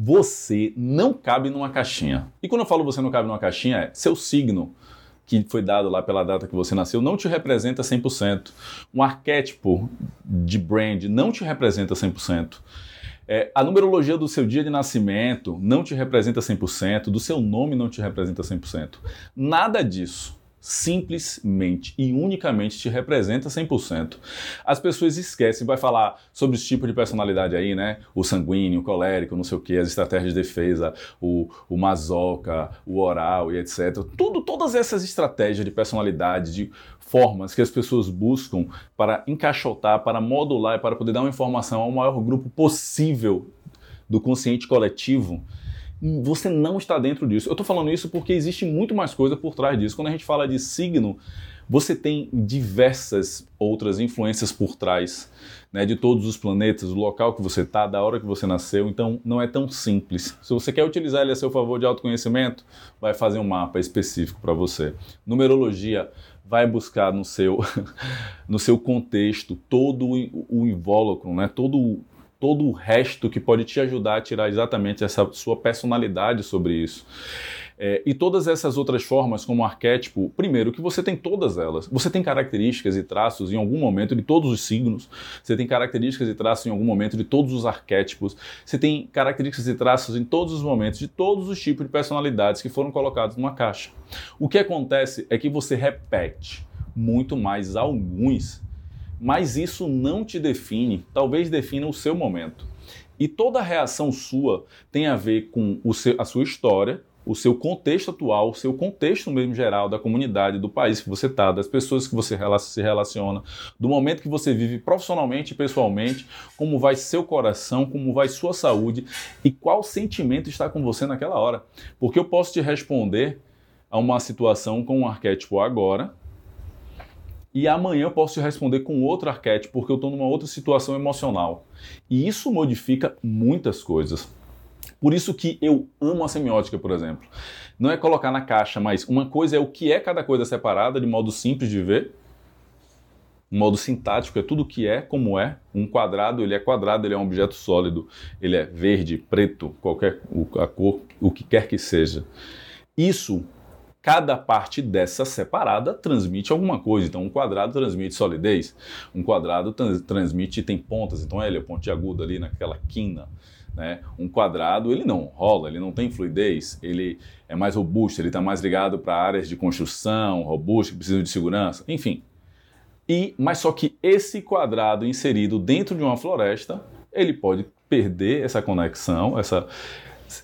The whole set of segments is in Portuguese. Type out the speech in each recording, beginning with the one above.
Você não cabe numa caixinha. E quando eu falo você não cabe numa caixinha, é seu signo que foi dado lá pela data que você nasceu não te representa 100%. Um arquétipo de brand não te representa 100%. É, a numerologia do seu dia de nascimento não te representa 100%, do seu nome não te representa 100%. Nada disso simplesmente e unicamente te representa 100%. As pessoas esquecem, vai falar sobre os tipos de personalidade aí, né? O sanguíneo, o colérico, não sei o que, as estratégias de defesa, o, o masoca, o oral e etc. Tudo, todas essas estratégias de personalidade, de formas que as pessoas buscam para encaixotar, para modular e para poder dar uma informação ao maior grupo possível do consciente coletivo, você não está dentro disso. Eu estou falando isso porque existe muito mais coisa por trás disso. Quando a gente fala de signo, você tem diversas outras influências por trás, né, de todos os planetas, do local que você está, da hora que você nasceu. Então, não é tão simples. Se você quer utilizar ele a seu favor de autoconhecimento, vai fazer um mapa específico para você. Numerologia vai buscar no seu, no seu contexto todo o invólucro, né, todo todo o resto que pode te ajudar a tirar exatamente essa sua personalidade sobre isso. É, e todas essas outras formas, como arquétipo, primeiro que você tem todas elas. Você tem características e traços em algum momento de todos os signos, você tem características e traços em algum momento de todos os arquétipos, você tem características e traços em todos os momentos de todos os tipos de personalidades que foram colocados numa caixa. O que acontece é que você repete muito mais alguns mas isso não te define, talvez defina o seu momento. E toda reação sua tem a ver com seu, a sua história, o seu contexto atual, o seu contexto mesmo geral da comunidade, do país que você está, das pessoas que você se relaciona, do momento que você vive profissionalmente e pessoalmente, como vai seu coração, como vai sua saúde e qual sentimento está com você naquela hora. Porque eu posso te responder a uma situação com um arquétipo agora, e amanhã eu posso responder com outro arquétipo, porque eu estou numa outra situação emocional. E isso modifica muitas coisas. Por isso que eu amo a semiótica, por exemplo. Não é colocar na caixa, mas uma coisa é o que é cada coisa separada, de modo simples de ver. Um modo sintático é tudo que é como é. Um quadrado, ele é quadrado, ele é um objeto sólido. Ele é verde, preto, qualquer a cor, o que quer que seja. Isso cada parte dessa separada transmite alguma coisa. Então, um quadrado transmite solidez, um quadrado trans transmite, tem pontas, então ele é pontiagudo ali naquela quina. Né? Um quadrado ele não rola, ele não tem fluidez, ele é mais robusto, ele está mais ligado para áreas de construção, robusto, que precisam de segurança, enfim. E, mas só que esse quadrado inserido dentro de uma floresta, ele pode perder essa conexão, essa,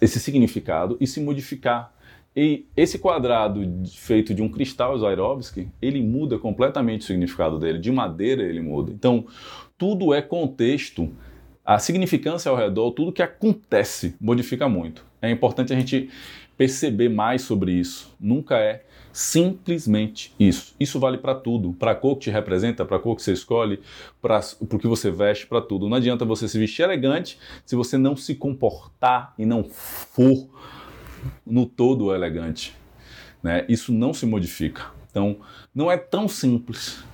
esse significado e se modificar e esse quadrado feito de um cristal Swarovski, ele muda completamente o significado dele. De madeira ele muda. Então, tudo é contexto. A significância ao redor, tudo que acontece modifica muito. É importante a gente perceber mais sobre isso. Nunca é simplesmente isso. Isso vale para tudo, para a cor que te representa, para a cor que você escolhe, para o que você veste, para tudo. Não adianta você se vestir elegante se você não se comportar e não for no todo elegante. Né? Isso não se modifica. Então, não é tão simples,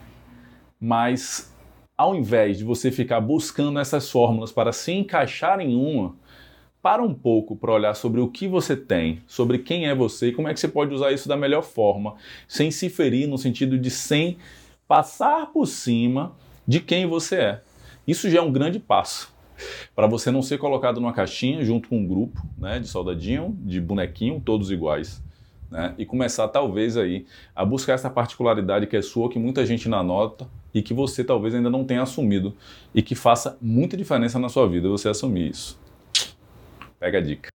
mas ao invés de você ficar buscando essas fórmulas para se encaixar em uma, para um pouco para olhar sobre o que você tem, sobre quem é você e como é que você pode usar isso da melhor forma, sem se ferir no sentido de sem passar por cima de quem você é. Isso já é um grande passo para você não ser colocado numa caixinha junto com um grupo né, de soldadinho, de bonequinho, todos iguais. Né, e começar talvez aí a buscar essa particularidade que é sua, que muita gente não nota e que você talvez ainda não tenha assumido e que faça muita diferença na sua vida você assumir isso. Pega a dica.